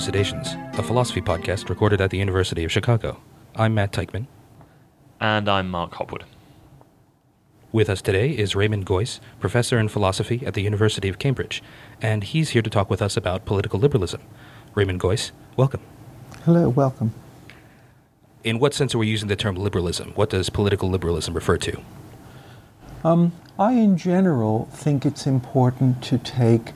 Elucidations, a philosophy podcast recorded at the University of Chicago. I'm Matt Teichman. And I'm Mark Hopwood. With us today is Raymond Geuss, professor in philosophy at the University of Cambridge, and he's here to talk with us about political liberalism. Raymond Geuss, welcome. Hello, welcome. In what sense are we using the term liberalism? What does political liberalism refer to? Um, I, in general, think it's important to take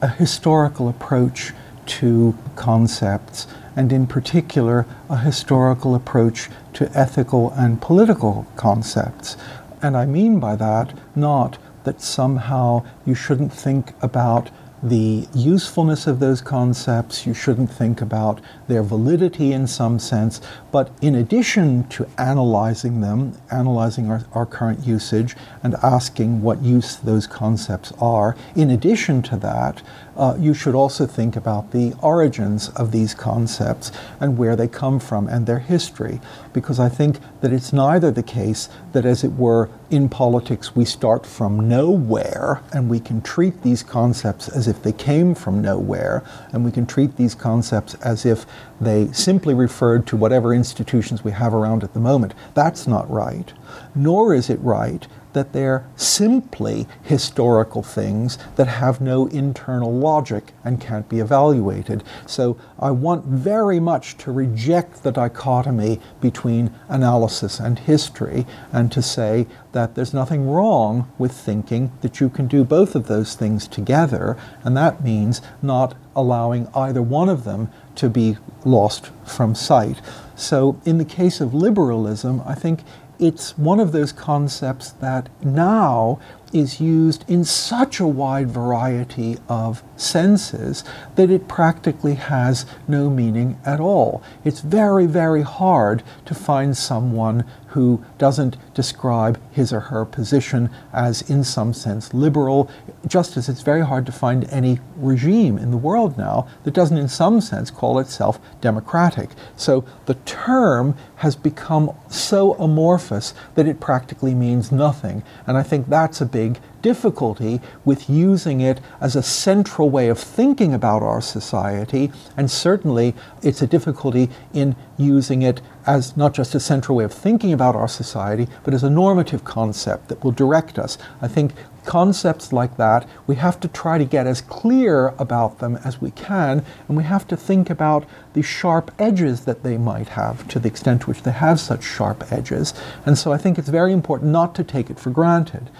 a historical approach to concepts, and in particular, a historical approach to ethical and political concepts. And I mean by that not that somehow you shouldn't think about the usefulness of those concepts, you shouldn't think about their validity in some sense, but in addition to analyzing them, analyzing our, our current usage, and asking what use those concepts are, in addition to that, uh, you should also think about the origins of these concepts and where they come from and their history. Because I think that it's neither the case that, as it were, in politics we start from nowhere and we can treat these concepts as if they came from nowhere, and we can treat these concepts as if they simply referred to whatever institutions we have around at the moment. That's not right. Nor is it right that they're simply historical things that have no internal logic and can't be evaluated. So I want very much to reject the dichotomy between analysis and history and to say that there's nothing wrong with thinking that you can do both of those things together, and that means not allowing either one of them to be lost from sight. So, in the case of liberalism, I think it's one of those concepts that now is used in such a wide variety of senses that it practically has no meaning at all. It's very, very hard to find someone who doesn't describe his or her position as, in some sense, liberal, just as it's very hard to find any regime in the world now that doesn't, in some sense, call itself democratic. So the term has become so amorphous that it practically means nothing. And I think that's a big difficulty with using it as a central way of thinking about our society, and certainly it's a difficulty in using it as not just a central way of thinking about our society, but as a normative concept that will direct us. I think concepts like that, we have to try to get as clear about them as we can, and we have to think about the sharp edges that they might have to the extent to which they have such sharp edges. And so I think it's very important not to take it for granted.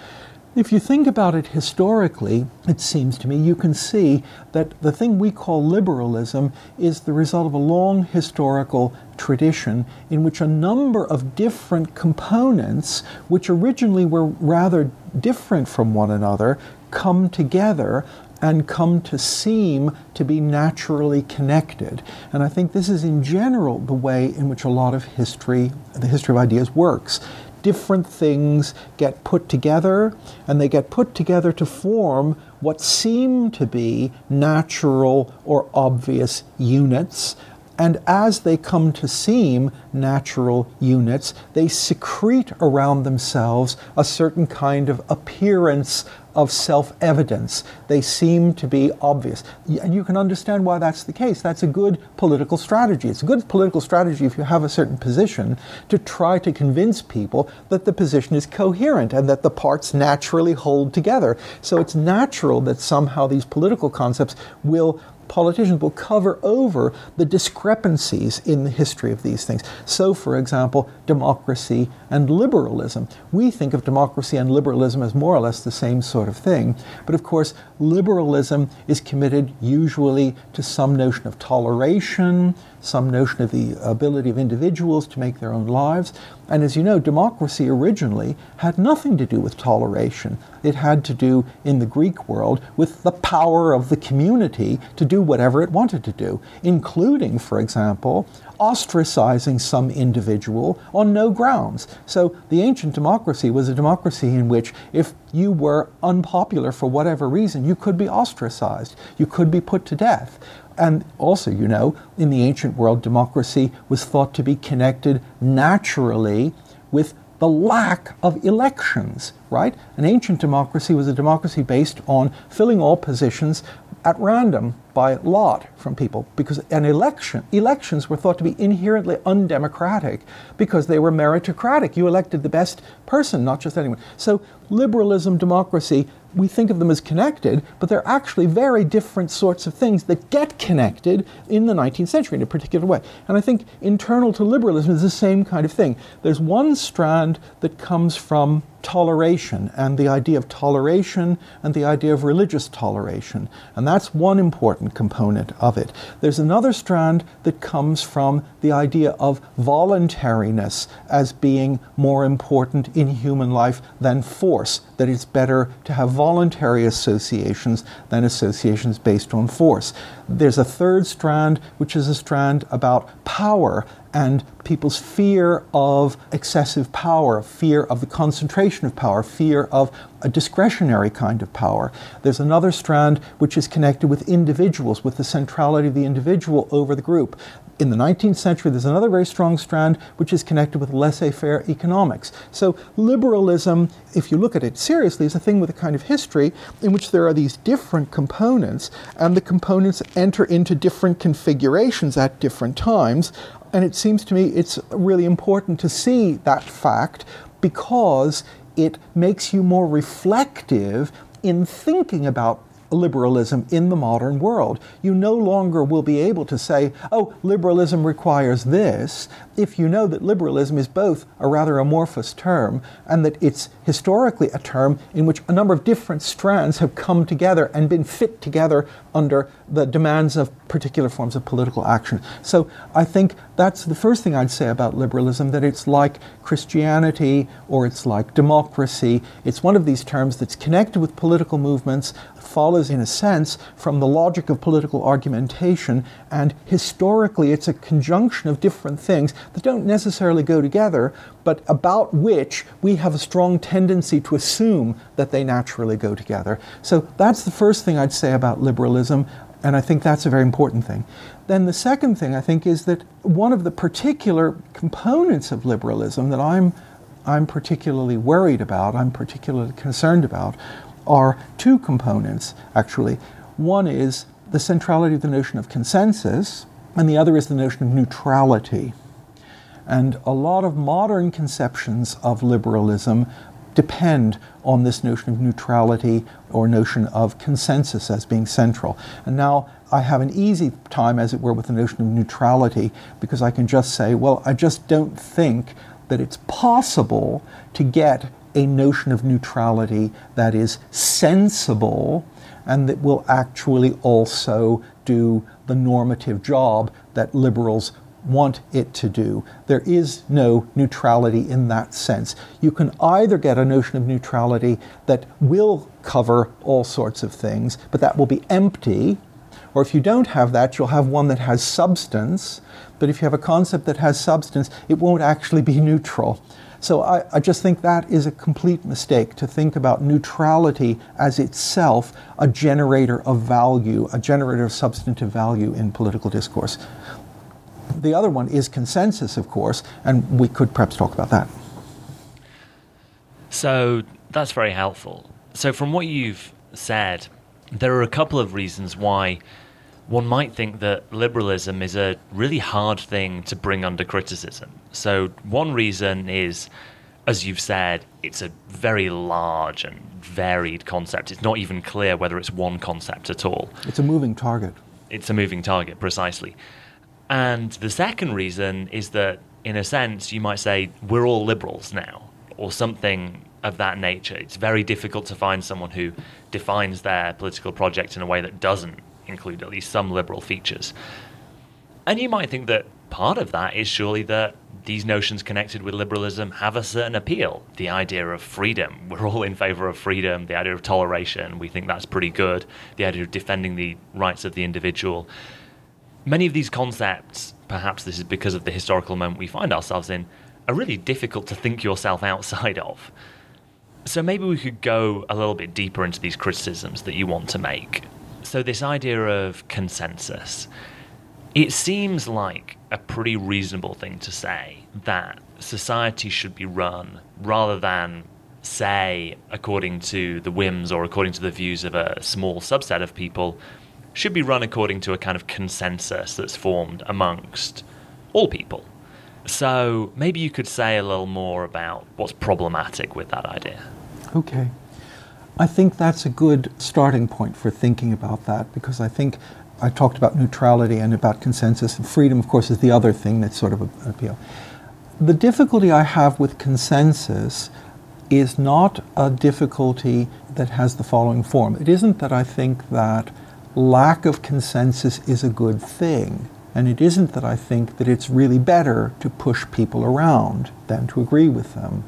If you think about it historically, it seems to me you can see that the thing we call liberalism is the result of a long historical tradition in which a number of different components, which originally were rather different from one another, come together and come to seem to be naturally connected. And I think this is in general the way in which a lot of history, the history of ideas, works different things get put together, and they get put together to form what seem to be natural or obvious units. And as they come to seem natural units, they secrete around themselves a certain kind of appearance of self evidence. They seem to be obvious. And you can understand why that's the case. That's a good political strategy. It's a good political strategy if you have a certain position to try to convince people that the position is coherent and that the parts naturally hold together. So it's natural that somehow these political concepts will politicians will cover over the discrepancies in the history of these things. So, for example, democracy and liberalism. We think of democracy and liberalism as more or less the same sort of thing, but of course, liberalism is committed usually to some notion of toleration, some notion of the ability of individuals to make their own lives. And as you know, democracy originally had nothing to do with toleration. It had to do, in the Greek world, with the power of the community to do whatever it wanted to do, including, for example, ostracizing some individual on no grounds. So the ancient democracy was a democracy in which if you were unpopular for whatever reason, you could be ostracized, you could be put to death. And also, you know, in the ancient world, democracy was thought to be connected naturally with the lack of elections, right? An ancient democracy was a democracy based on filling all positions at random by lot from people because an election elections were thought to be inherently undemocratic because they were meritocratic you elected the best person not just anyone so liberalism democracy we think of them as connected, but they're actually very different sorts of things that get connected in the 19th century in a particular way. And I think internal to liberalism is the same kind of thing. There's one strand that comes from toleration and the idea of toleration and the idea of religious toleration. And that's one important component of it. There's another strand that comes from the idea of voluntariness as being more important in human life than force, that it's better to have voluntary associations than associations based on force. There's a third strand, which is a strand about power and people's fear of excessive power, fear of the concentration of power, fear of a discretionary kind of power. There's another strand which is connected with individuals, with the centrality of the individual over the group. In the 19th century, there's another very strong strand which is connected with laissez faire economics. So, liberalism, if you look at it seriously, is a thing with a kind of history in which there are these different components, and the components enter into different configurations at different times. And it seems to me it's really important to see that fact because it makes you more reflective in thinking about liberalism in the modern world. You no longer will be able to say, oh, liberalism requires this, if you know that liberalism is both a rather amorphous term and that it's historically a term in which a number of different strands have come together and been fit together under the demands of particular forms of political action. So I think that's the first thing I'd say about liberalism that it's like Christianity or it's like democracy. It's one of these terms that's connected with political movements, follows in a sense from the logic of political argumentation, and historically it's a conjunction of different things that don't necessarily go together, but about which we have a strong tendency to assume that they naturally go together. So that's the first thing I'd say about liberalism, and I think that's a very important thing. Then the second thing I think is that one of the particular components of liberalism that I'm I'm particularly worried about, I'm particularly concerned about, are two components actually. One is the centrality of the notion of consensus, and the other is the notion of neutrality. And a lot of modern conceptions of liberalism depend on this notion of neutrality or notion of consensus as being central. And now I have an easy time, as it were, with the notion of neutrality because I can just say, well, I just don't think that it's possible to get a notion of neutrality that is sensible and that will actually also do the normative job that liberals want it to do. There is no neutrality in that sense. You can either get a notion of neutrality that will cover all sorts of things, but that will be empty, or if you don't have that, you'll have one that has substance. But if you have a concept that has substance, it won't actually be neutral. So I, I, just think that is a complete mistake to think about neutrality as itself a generator of value, a generator of substantive value in political discourse. The other one is consensus, of course, and we could perhaps talk about that. So that's very helpful. So, from what you've said, there are a couple of reasons why one might think that liberalism is a really hard thing to bring under criticism. So, one reason is, as you've said, it's a very large and varied concept. It's not even clear whether it's one concept at all. It's a moving target. It's a moving target, precisely. And the second reason is that, in a sense, you might say, we're all liberals now, or something of that nature. It's very difficult to find someone who defines their political project in a way that doesn't include at least some liberal features. And you might think that part of that is surely that these notions connected with liberalism have a certain appeal. The idea of freedom. We're all in favor of freedom. The idea of toleration. We think that's pretty good. The idea of defending the rights of the individual many of these concepts, perhaps this is because of the historical moment we find ourselves in, are really difficult to think yourself outside of. So maybe we could go a little bit deeper into these criticisms that you want to make. So, this idea of consensus, it seems like a pretty reasonable thing to say that society should be run rather than say, according to the whims or according to the views of a small subset of people, should be run according to a kind of consensus that's formed amongst all people. So maybe you could say a little more about what's problematic with that idea. Okay. I think that's a good starting point for thinking about that because I think I talked about neutrality and about consensus, and freedom, of course, is the other thing that's sort of an appeal. The difficulty I have with consensus is not a difficulty that has the following form. It isn't that I think that lack of consensus is a good thing, and it isn't that I think that it's really better to push people around than to agree with them.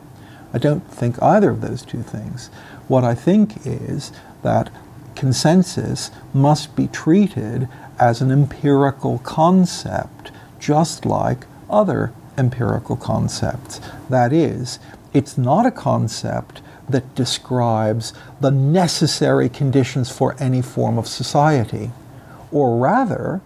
I don't think either of those two things. What I think is that consensus must be treated as an empirical concept, just like other empirical concepts. That is, it's not a concept that describes the necessary conditions for any form of society, or rather,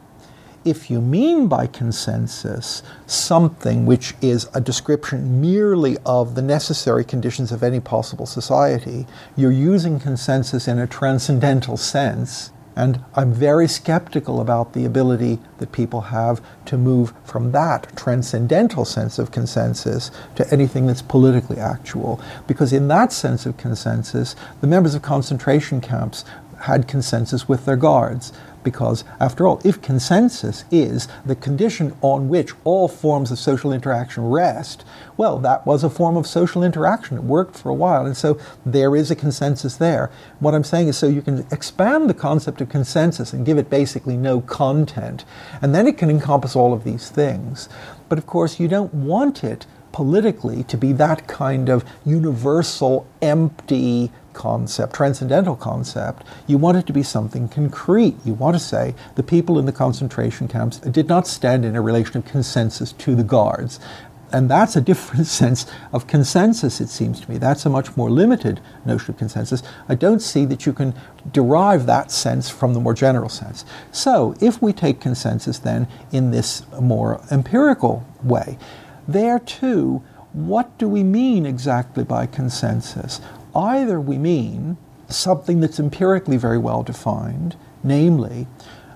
if you mean by consensus something which is a description merely of the necessary conditions of any possible society, you're using consensus in a transcendental sense. And I'm very skeptical about the ability that people have to move from that transcendental sense of consensus to anything that's politically actual. Because in that sense of consensus, the members of concentration camps had consensus with their guards because, after all, if consensus is the condition on which all forms of social interaction rest, well, that was a form of social interaction. It worked for a while, and so there is a consensus there. What I'm saying is so you can expand the concept of consensus and give it basically no content, and then it can encompass all of these things. But of course, you don't want it politically to be that kind of universal, empty concept, transcendental concept, you want it to be something concrete. You want to say the people in the concentration camps did not stand in a relation of consensus to the guards. And that's a different sense of consensus, it seems to me. That's a much more limited notion of consensus. I don't see that you can derive that sense from the more general sense. So, if we take consensus then in this more empirical way, there too, what do we mean exactly by consensus? Either we mean something that's empirically very well defined, namely,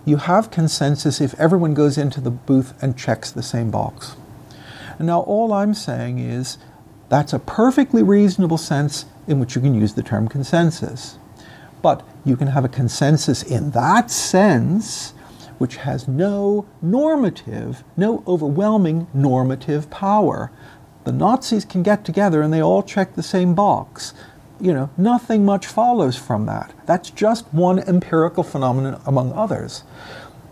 you have consensus if everyone goes into the booth and checks the same box. And now, all I'm saying is that's a perfectly reasonable sense in which you can use the term consensus. But you can have a consensus in that sense which has no normative, no overwhelming normative power. The Nazis can get together and they all check the same box you know, nothing much follows from that. That's just one empirical phenomenon among others.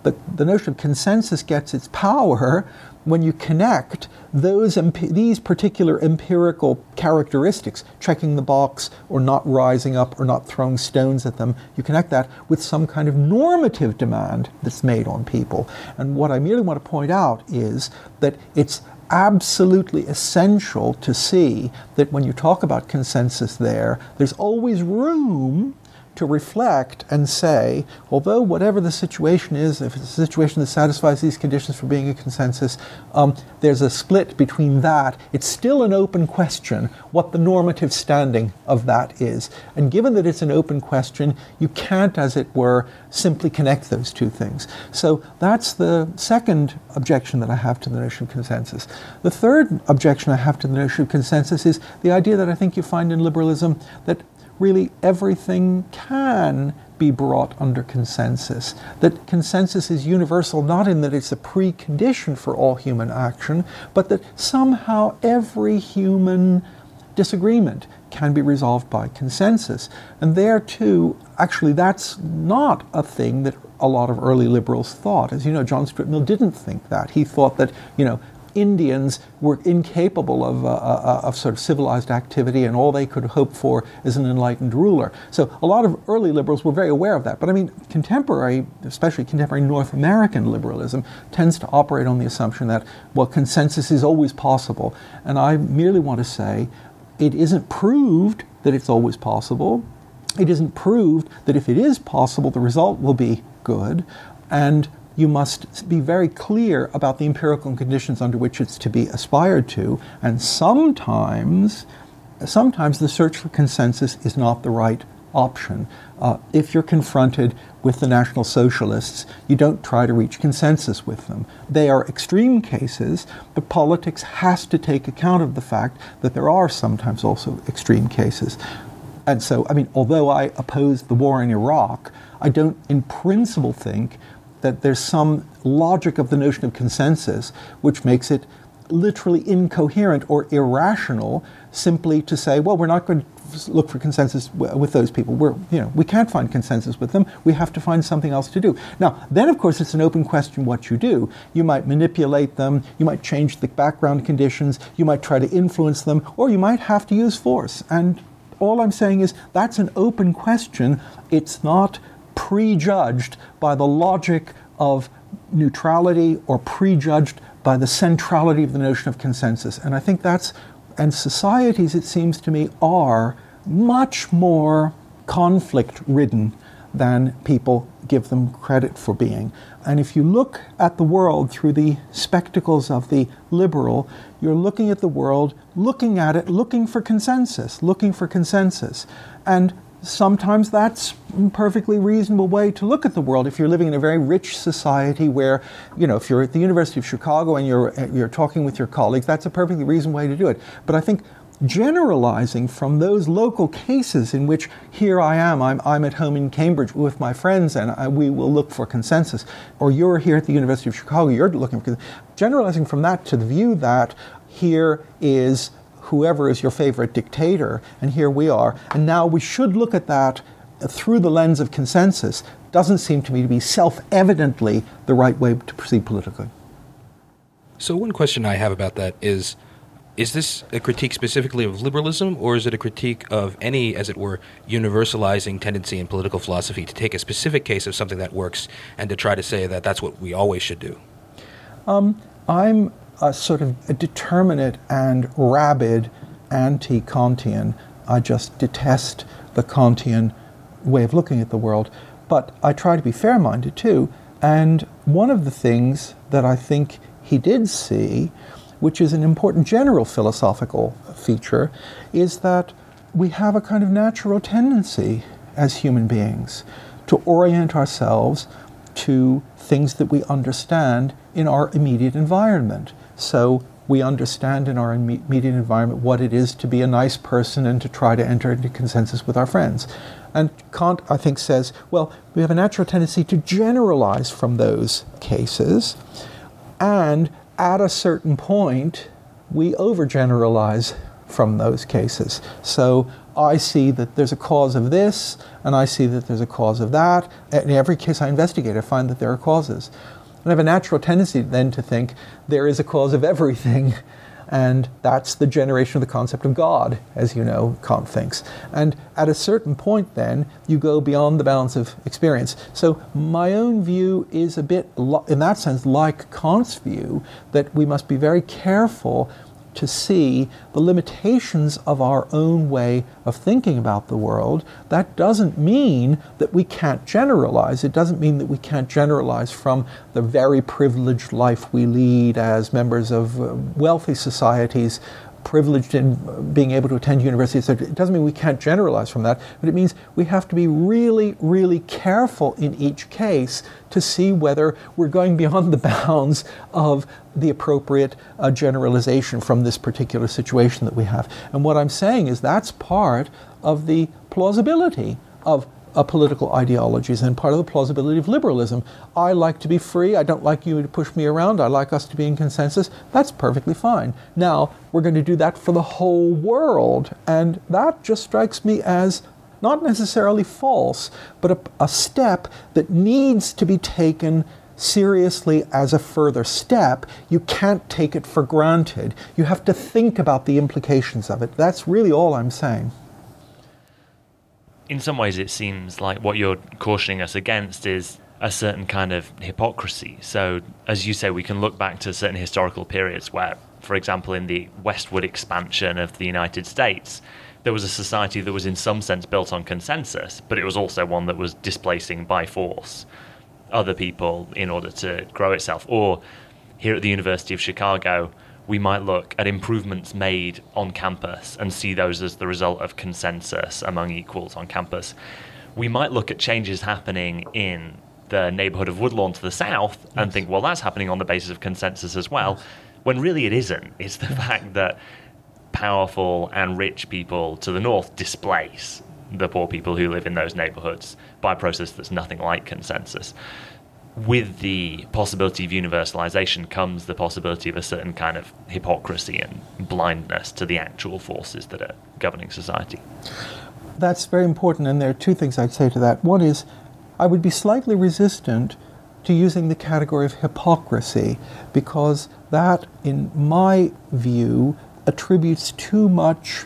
The, the notion of consensus gets its power when you connect those these particular empirical characteristics, checking the box or not rising up or not throwing stones at them, you connect that with some kind of normative demand that's made on people. And what I merely want to point out is that it's absolutely essential to see that when you talk about consensus there, there's always room to reflect and say, although whatever the situation is, if it's a situation that satisfies these conditions for being a consensus, um, there's a split between that. It's still an open question what the normative standing of that is. And given that it's an open question, you can't, as it were, simply connect those two things. So that's the second objection that I have to the notion of consensus. The third objection I have to the notion of consensus is the idea that I think you find in liberalism that really everything can be brought under consensus. That consensus is universal not in that it's a precondition for all human action, but that somehow every human disagreement can be resolved by consensus. And there too, actually, that's not a thing that a lot of early liberals thought. As you know, John Stuart Mill didn't think that. He thought that, you know, Indians were incapable of, uh, uh, uh, of sort of civilized activity, and all they could hope for is an enlightened ruler. So a lot of early liberals were very aware of that. But I mean, contemporary, especially contemporary North American liberalism, tends to operate on the assumption that, well, consensus is always possible. And I merely want to say it isn't proved that it's always possible. It isn't proved that if it is possible, the result will be good. And you must be very clear about the empirical conditions under which it's to be aspired to. And sometimes sometimes the search for consensus is not the right option. Uh, if you're confronted with the National Socialists, you don't try to reach consensus with them. They are extreme cases, but politics has to take account of the fact that there are sometimes also extreme cases. And so, I mean, although I oppose the war in Iraq, I don't in principle think that there's some logic of the notion of consensus which makes it literally incoherent or irrational simply to say, well, we're not going to look for consensus with those people. We're, you know, we can't find consensus with them. We have to find something else to do. Now, then, of course, it's an open question what you do. You might manipulate them. You might change the background conditions. You might try to influence them, or you might have to use force. And all I'm saying is that's an open question. It's not prejudged by the logic of neutrality or prejudged by the centrality of the notion of consensus. And I think that's, and societies, it seems to me, are much more conflict ridden than people give them credit for being. And if you look at the world through the spectacles of the liberal, you're looking at the world, looking at it, looking for consensus, looking for consensus. And sometimes that's a perfectly reasonable way to look at the world. If you're living in a very rich society where you know if you're at the university of chicago and you're you're talking with your colleagues that's a perfectly reasonable way to do it. But i think generalizing from those local cases in which here I am, I'm, I'm at home in Cambridge with my friends and I, we will look for consensus, or you're here at the University of Chicago, you're looking for generalizing from that to the view that here is whoever is your favorite dictator, and here we are. And now we should look at that through the lens of consensus. Doesn't seem to me to be self evidently the right way to proceed politically. So, one question I have about that is is this a critique specifically of liberalism, or is it a critique of any, as it were, universalizing tendency in political philosophy to take a specific case of something that works and to try to say that that's what we always should do? Um, I'm a sort of a determinate and rabid anti Kantian. I just detest the Kantian way of looking at the world. But I try to be fair minded too. And one of the things that I think he did see, which is an important general philosophical feature, is that we have a kind of natural tendency as human beings to orient ourselves to things that we understand in our immediate environment. So we understand in our immediate environment what it is to be a nice person and to try to enter into consensus with our friends. And Kant, I think, says, well, we have a natural tendency to generalize from those cases, and at a certain point, we overgeneralize from those cases. So I see that there's a cause of this, and I see that there's a cause of that. In every case I investigate, I find that there are causes. And I have a natural tendency then to think there is a cause of everything. And that's the generation of the concept of God, as you know, Kant thinks. And at a certain point, then, you go beyond the bounds of experience. So, my own view is a bit, in that sense, like Kant's view, that we must be very careful to see the limitations of our own way of thinking about the world, that doesn't mean that we can't generalize. It doesn't mean that we can't generalize from the very privileged life we lead as members of uh, wealthy societies privileged in being able to attend university, So It doesn't mean we can't generalize from that, but it means we have to be really, really careful in each case to see whether we're going beyond the bounds of the appropriate uh, generalization from this particular situation that we have. And what I'm saying is that's part of the plausibility of uh, political ideologies and part of the plausibility of liberalism. I like to be free. I don't like you to push me around. I like us to be in consensus. That's perfectly fine. Now, we're going to do that for the whole world. And that just strikes me as not necessarily false, but a, a step that needs to be taken seriously as a further step. You can't take it for granted. You have to think about the implications of it. That's really all I'm saying in some ways, it seems like what you're cautioning us against is a certain kind of hypocrisy. So, as you say, we can look back to certain historical periods where, for example, in the westward expansion of the United States, there was a society that was in some sense built on consensus, but it was also one that was displacing by force other people in order to grow itself. Or here at the University of Chicago, we might look at improvements made on campus and see those as the result of consensus among equals on campus. We might look at changes happening in the neighborhood of Woodlawn to the south yes. and think, well, that's happening on the basis of consensus as well, yes. when really it isn't. It's the yes. fact that powerful and rich people to the north displace the poor people who live in those neighborhoods by a process that's nothing like consensus. With the possibility of universalization comes the possibility of a certain kind of hypocrisy and blindness to the actual forces that are governing society. That's very important, and there are two things I'd say to that. One is I would be slightly resistant to using the category of hypocrisy because that, in my view, attributes too much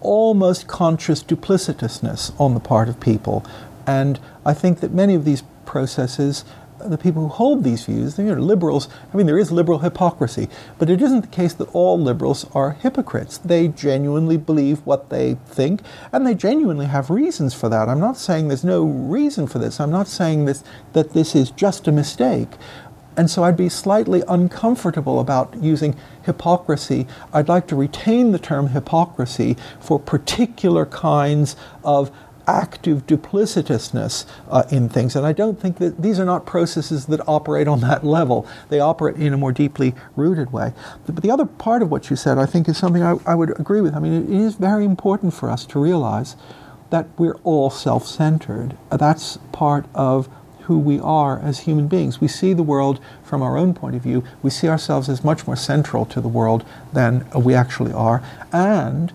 almost conscious duplicitousness on the part of people. And I think that many of these processes the people who hold these views, they're liberals, I mean, there is liberal hypocrisy, but it isn't the case that all liberals are hypocrites. They genuinely believe what they think, and they genuinely have reasons for that. I'm not saying there's no reason for this. I'm not saying this, that this is just a mistake. And so I'd be slightly uncomfortable about using hypocrisy. I'd like to retain the term hypocrisy for particular kinds of active duplicitousness uh, in things. And I don't think that these are not processes that operate on that level. They operate in a more deeply rooted way. But, the other part of what you said, I think, is something I, I would agree with. I mean, it is very important for us to realize that we're all self centered. That's part of who we are as human beings. We see the world from our own point of view. We see ourselves as much more central to the world than we actually are. And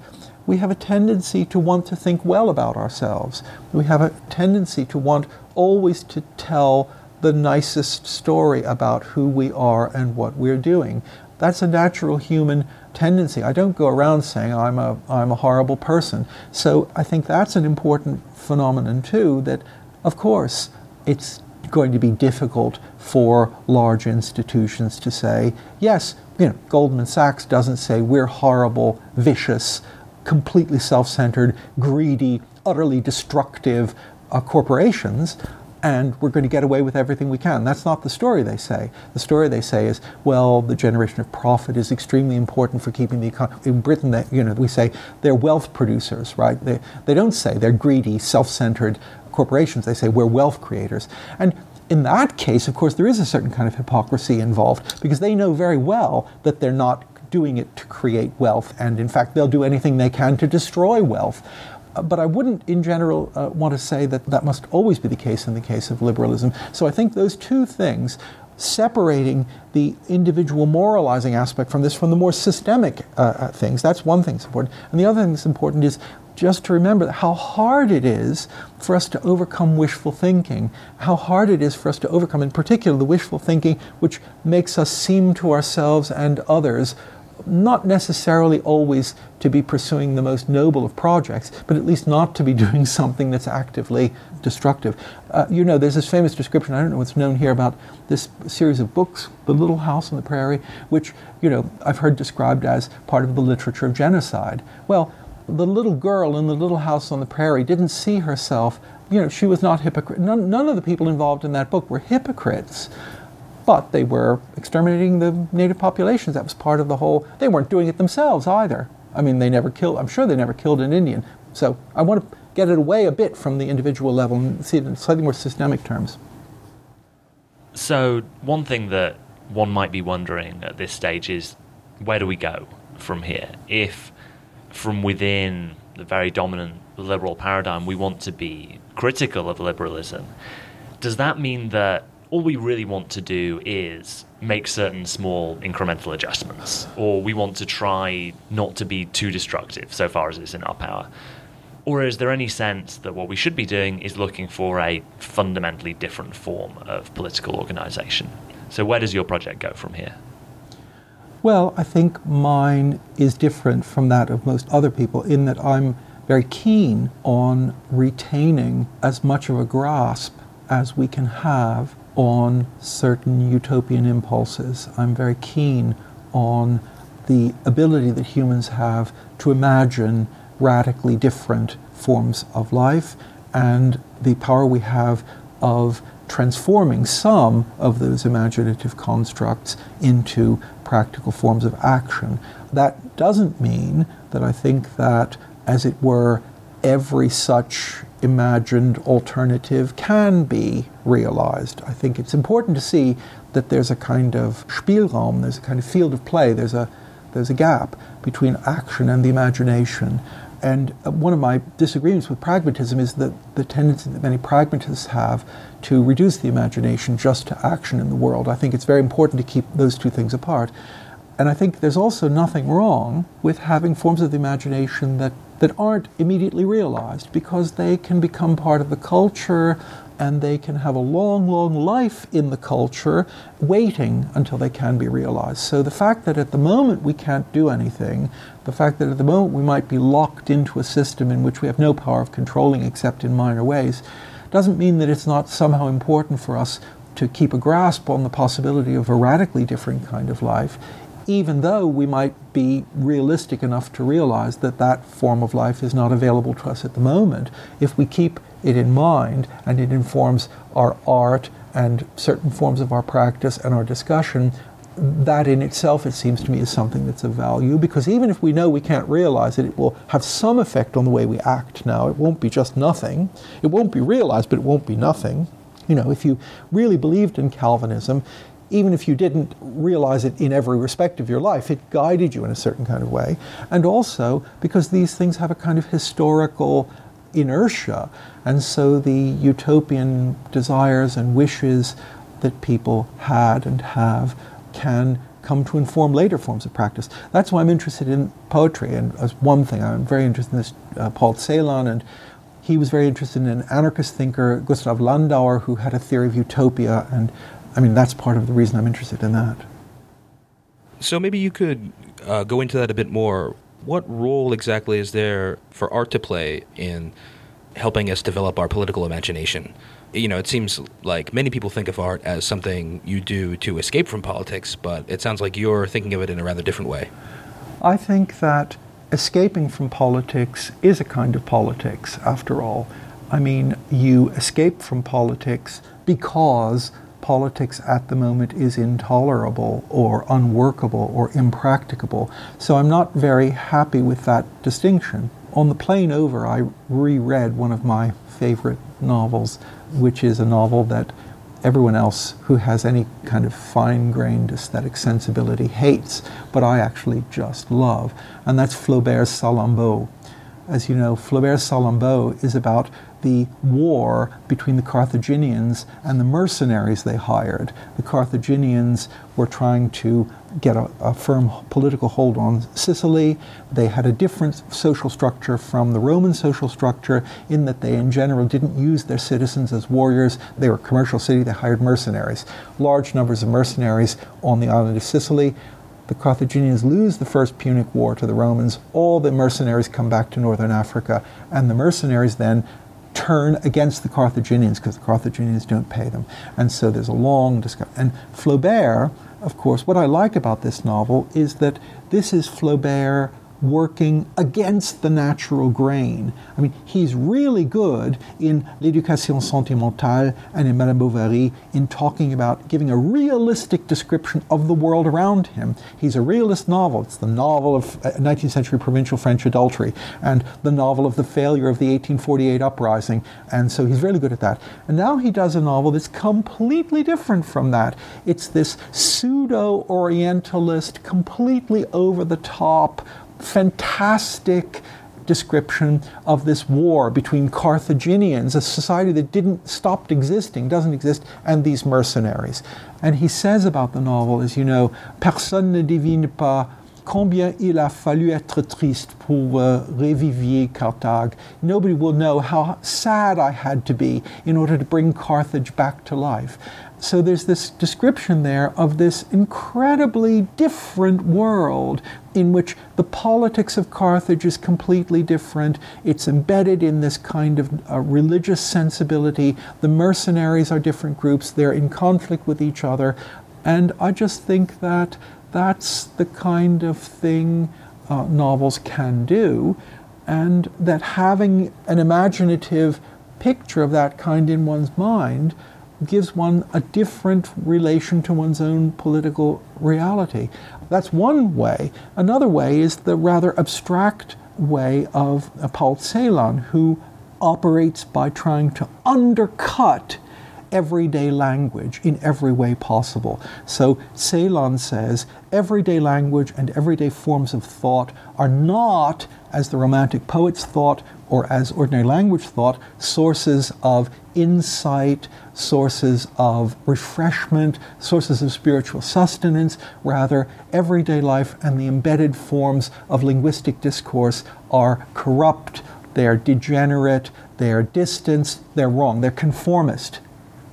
we have a tendency to want to think well about ourselves. We have a tendency to want always to tell the nicest story about who we are and what we're doing. That's a natural human tendency. I don't go around saying I'm a, I'm a horrible person. So I think that's an important phenomenon too, that of course it's going to be difficult for large institutions to say, yes, you know, Goldman Sachs doesn't say we're horrible, vicious, completely self centered, greedy, utterly destructive uh, corporations, and we're going to get away with everything we can. That's not the story they say. The story they say is, well, the generation of profit is extremely important for keeping the economy. In Britain, that you know, we say they're wealth producers, right? They, they don't say they're greedy, self centered corporations. They say we're wealth creators. And in that case, of course, there is a certain kind of hypocrisy involved because they know very well that they're not doing it to create wealth, and in fact, they'll do anything they can to destroy wealth. Uh, but I wouldn't, in general, uh, want to say that that must always be the case in the case of liberalism. So I think those two things, separating the individual moralizing aspect from this from the more systemic uh, uh things, that's one thing that's important. And the other thing that's important is just to remember how hard it is for us to overcome wishful thinking, how hard it is for us to overcome, in particular, the wishful thinking which makes us seem to ourselves and others not necessarily always to be pursuing the most noble of projects, but at least not to be doing something that's actively destructive. Uh, you know, there's this famous description, I don't know what's known here, about this series of books, The Little House on the Prairie, which, you know, I've heard described as part of the literature of genocide. Well, the little girl in the little house on the prairie didn't see herself, you know, she was not hypocrite. None, none of the people involved in that book were hypocrites but they were exterminating the native populations. That was part of the whole. They weren't doing it themselves either. I mean, they never killed. I'm sure they never killed an Indian. So I want to get it away a bit from the individual level and see it in slightly more systemic terms. So one thing that one might be wondering at this stage is where do we go from here? If from within the very dominant liberal paradigm we want to be critical of liberalism, does that mean that all we really want to do is make certain small incremental adjustments, or we want to try not to be too destructive so far as it's in our power. Or is there any sense that what we should be doing is looking for a fundamentally different form of political organization? So, where does your project go from here? Well, I think mine is different from that of most other people in that I'm very keen on retaining as much of a grasp as we can have on certain utopian impulses. I'm very keen on the ability that humans have to imagine radically different forms of life and the power we have of transforming some of those imaginative constructs into practical forms of action. That doesn't mean that I think that, as it were, every such imagined alternative can be realized. I think it's important to see that there's a kind of Spielraum, there's a kind of field of play, there's a, there's a gap between action and the imagination. And uh, one of my disagreements with pragmatism is that the tendency that many pragmatists have to reduce the imagination just to action in the world. I think it's very important to keep those two things apart. And I think there's also nothing wrong with having forms of the imagination that, that aren't immediately realized because they can become part of the culture and they can have a long, long life in the culture waiting until they can be realized. So the fact that at the moment we can't do anything, the fact that at the moment we might be locked into a system in which we have no power of controlling except in minor ways, doesn't mean that it's not somehow important for us to keep a grasp on the possibility of a radically different kind of life even though we might be realistic enough to realize that that form of life is not available to us at the moment, if we keep it in mind and it informs our art and certain forms of our practice and our discussion, that in itself, it seems to me, is something that's of value because even if we know we can't realize it, it will have some effect on the way we act now. It won't be just nothing. It won't be realized, but it won't be nothing. You know, if you really believed in Calvinism, even if you didn't realize it in every respect of your life, it guided you in a certain kind of way. And also because these things have a kind of historical inertia. And so the utopian desires and wishes that people had and have can come to inform later forms of practice. That's why I'm interested in poetry. And as one thing, I'm very interested in this uh, Paul Celan, and he was very interested in an anarchist thinker, Gustav Landauer, who had a theory of utopia and I mean, that's part of the reason I'm interested in that. So maybe you could uh, go into that a bit more. What role exactly is there for art to play in helping us develop our political imagination? You know, it seems like many people think of art as something you do to escape from politics, but it sounds like you're thinking of it in a rather different way. I think that escaping from politics is a kind of politics, after all. I mean, you escape from politics because politics at the moment is intolerable or unworkable or impracticable. So I'm not very happy with that distinction. On the plane over, I reread one of my favorite novels, which is a novel that everyone else who has any kind of fine grained aesthetic sensibility hates, but I actually just love. And that's Flaubert's Salammbô. As you know, Flaubert's Salammbô is about the war between the Carthaginians and the mercenaries they hired. The Carthaginians were trying to get a, a, firm political hold on Sicily. They had a different social structure from the Roman social structure in that they, in general, didn't use their citizens as warriors. They were a commercial city, they hired mercenaries. Large numbers of mercenaries on the island of Sicily. The Carthaginians lose the First Punic War to the Romans. All the mercenaries come back to northern Africa, and the mercenaries then turn against the Carthaginians because the Carthaginians don't pay them. And so there's a long discussion. And Flaubert, of course, what I like about this novel is that this is Flaubert working against the natural grain. I mean, he's really good in L'éducation sentimentale and in Madame Bovary in talking about giving a realistic description of the world around him. He's a realist novel. It's the novel of 19th uh, century provincial French adultery and the novel of the failure of the 1848 uprising. And so he's really good at that. And now he does a novel that's completely different from that. It's this pseudo Orientalist, completely over the top, fantastic description of this war between Carthaginians, a society that didn't stop existing, doesn't exist, and these mercenaries. And he says about the novel, as you know, personne ne devine pas combien il a fallu être triste pour uh, revivier Carthage. Nobody will know how sad I had to be in order to bring Carthage back to life. So there's this description there of this incredibly different world in which the politics of Carthage is completely different. It's embedded in this kind of uh, religious sensibility. The mercenaries are different groups, they're in conflict with each other. And I just think that that's the kind of thing uh, novels can do, and that having an imaginative picture of that kind in one's mind gives one a different relation to one's own political reality. That's one way. Another way is the rather abstract way of Paul Celan, who operates by trying to undercut everyday language in every way possible. So Celan says everyday language and everyday forms of thought are not, as the Romantic poets thought or as ordinary language thought, sources of insight, sources of refreshment, sources of spiritual sustenance. Rather, everyday life and the embedded forms of linguistic discourse are corrupt, they are degenerate, they are distanced, they're wrong, they're conformist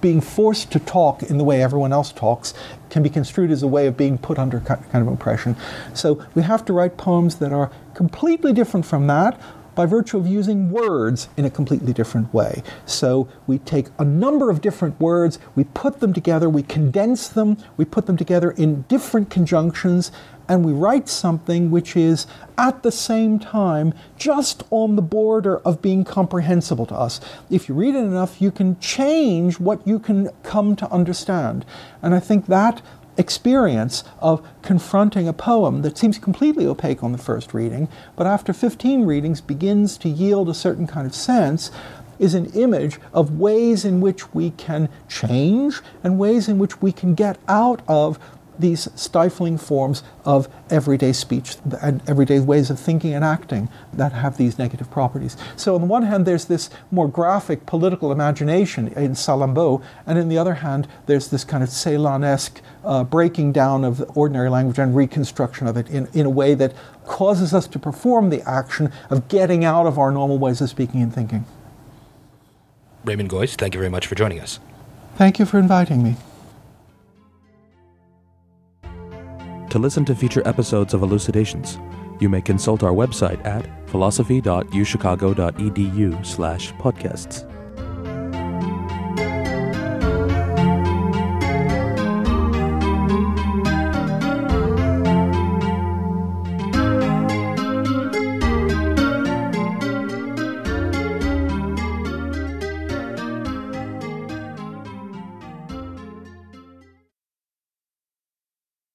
being forced to talk in the way everyone else talks can be construed as a way of being put under kind of oppression. So we have to write poems that are completely different from that by virtue of using words in a completely different way. So we take a number of different words, we put them together, we condense them, we put them together in different conjunctions, and we write something which is at the same time just on the border of being comprehensible to us. If you read it enough, you can change what you can come to understand. And I think that experience of confronting a poem that seems completely opaque on the first reading, but after 15 readings begins to yield a certain kind of sense, is an image of ways in which we can change and ways in which we can get out of these stifling forms of everyday speech and everyday ways of thinking and acting that have these negative properties. So, on the one hand, there's this more graphic political imagination in Salammbô, and on the other hand, there's this kind of Celanesque uh, breaking down of ordinary language and reconstruction of it in, in a way that causes us to perform the action of getting out of our normal ways of speaking and thinking. Raymond Geuss, thank you very much for joining us. Thank you for inviting me. To listen to future episodes of Elucidations, you may consult our website at philosophy.uchicago.edu slash podcasts.